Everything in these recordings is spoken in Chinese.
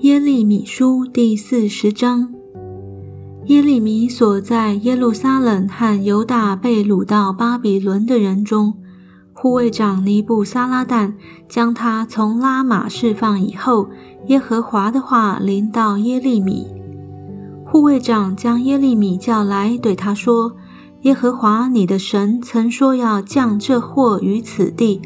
耶利米书第四十章。耶利米所在耶路撒冷和犹大被掳到巴比伦的人中，护卫长尼布撒拉旦将他从拉玛释放以后，耶和华的话临到耶利米。护卫长将耶利米叫来，对他说：“耶和华你的神曾说要降这祸于此地，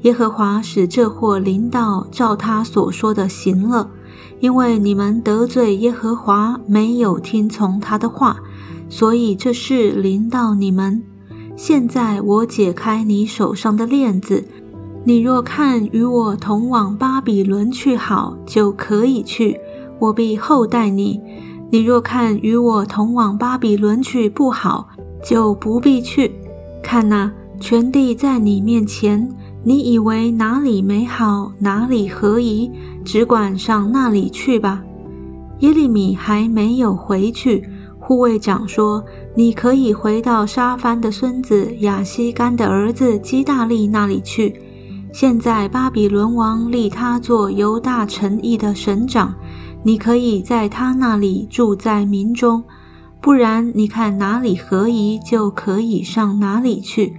耶和华使这祸临到，照他所说的行了。”因为你们得罪耶和华，没有听从他的话，所以这事临到你们。现在我解开你手上的链子，你若看与我同往巴比伦去好，就可以去，我必厚待你；你若看与我同往巴比伦去不好，就不必去。看哪，全地在你面前。你以为哪里美好，哪里合宜，只管上那里去吧。耶利米还没有回去，护卫长说：“你可以回到沙凡的孙子亚西干的儿子基大利那里去。现在巴比伦王立他做犹大城邑的省长，你可以在他那里住在民中。不然，你看哪里合宜，就可以上哪里去。”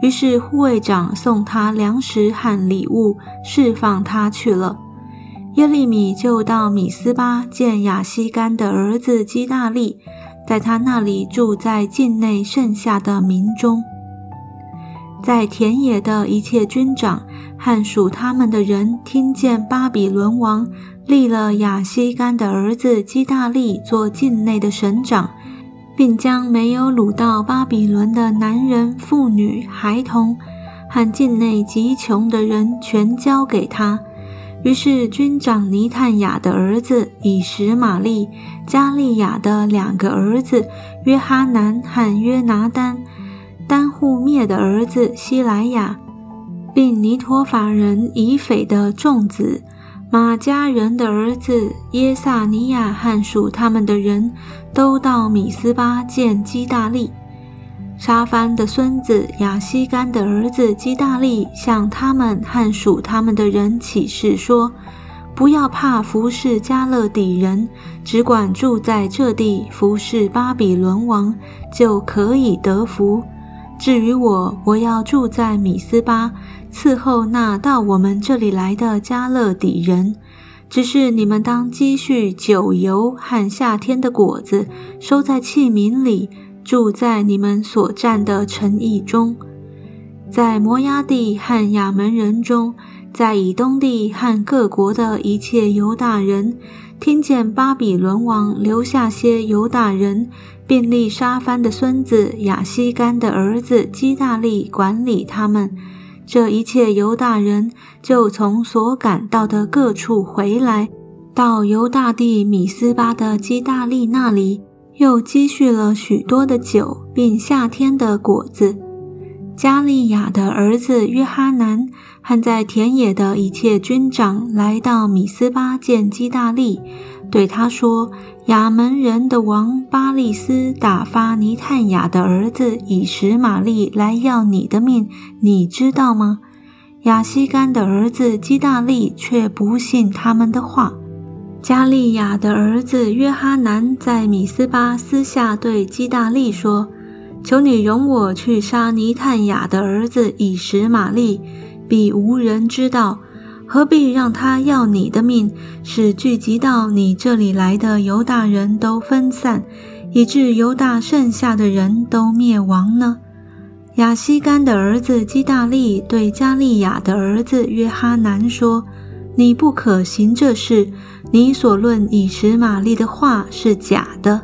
于是护卫长送他粮食和礼物，释放他去了。耶利米就到米斯巴见亚西干的儿子基大利，在他那里住在境内剩下的民中。在田野的一切军长和属他们的人，听见巴比伦王立了亚西干的儿子基大利做境内的省长。并将没有掳到巴比伦的男人、妇女、孩童和境内极穷的人全交给他。于是军长尼探雅的儿子以实玛利、加利亚的两个儿子约哈南和约拿丹、丹户灭的儿子希莱亚，并尼陀法人以斐的众子。马家人的儿子耶萨尼亚和属他们的人都到米斯巴见基大利。沙番的孙子亚西干的儿子基大利向他们和属他们的人起誓说：“不要怕服侍加勒底人，只管住在这地服侍巴比伦王，就可以得福。至于我，我要住在米斯巴。”伺候那到我们这里来的加勒底人，只是你们当积蓄酒油和夏天的果子，收在器皿里，住在你们所占的城邑中，在摩崖地和亚门人中，在以东地和各国的一切犹大人，听见巴比伦王留下些犹大人，并立沙番的孙子亚西干的儿子基大利管理他们。这一切犹大人就从所赶到的各处回来，到犹大地米斯巴的基大利那里，又积蓄了许多的酒，并夏天的果子。加利亚的儿子约哈南和在田野的一切军长来到米斯巴见基大利，对他说。亚门人的王巴利斯打发尼探雅的儿子以实玛利来要你的命，你知道吗？亚西干的儿子基大利却不信他们的话。加利亚的儿子约哈南在米斯巴私下对基大利说：“求你容我去杀尼探雅的儿子以实玛利，必无人知道。”何必让他要你的命，使聚集到你这里来的犹大人都分散，以致犹大剩下的人都灭亡呢？亚西干的儿子基大利对加利亚的儿子约哈南说：“你不可行这事，你所论以实玛利的话是假的。”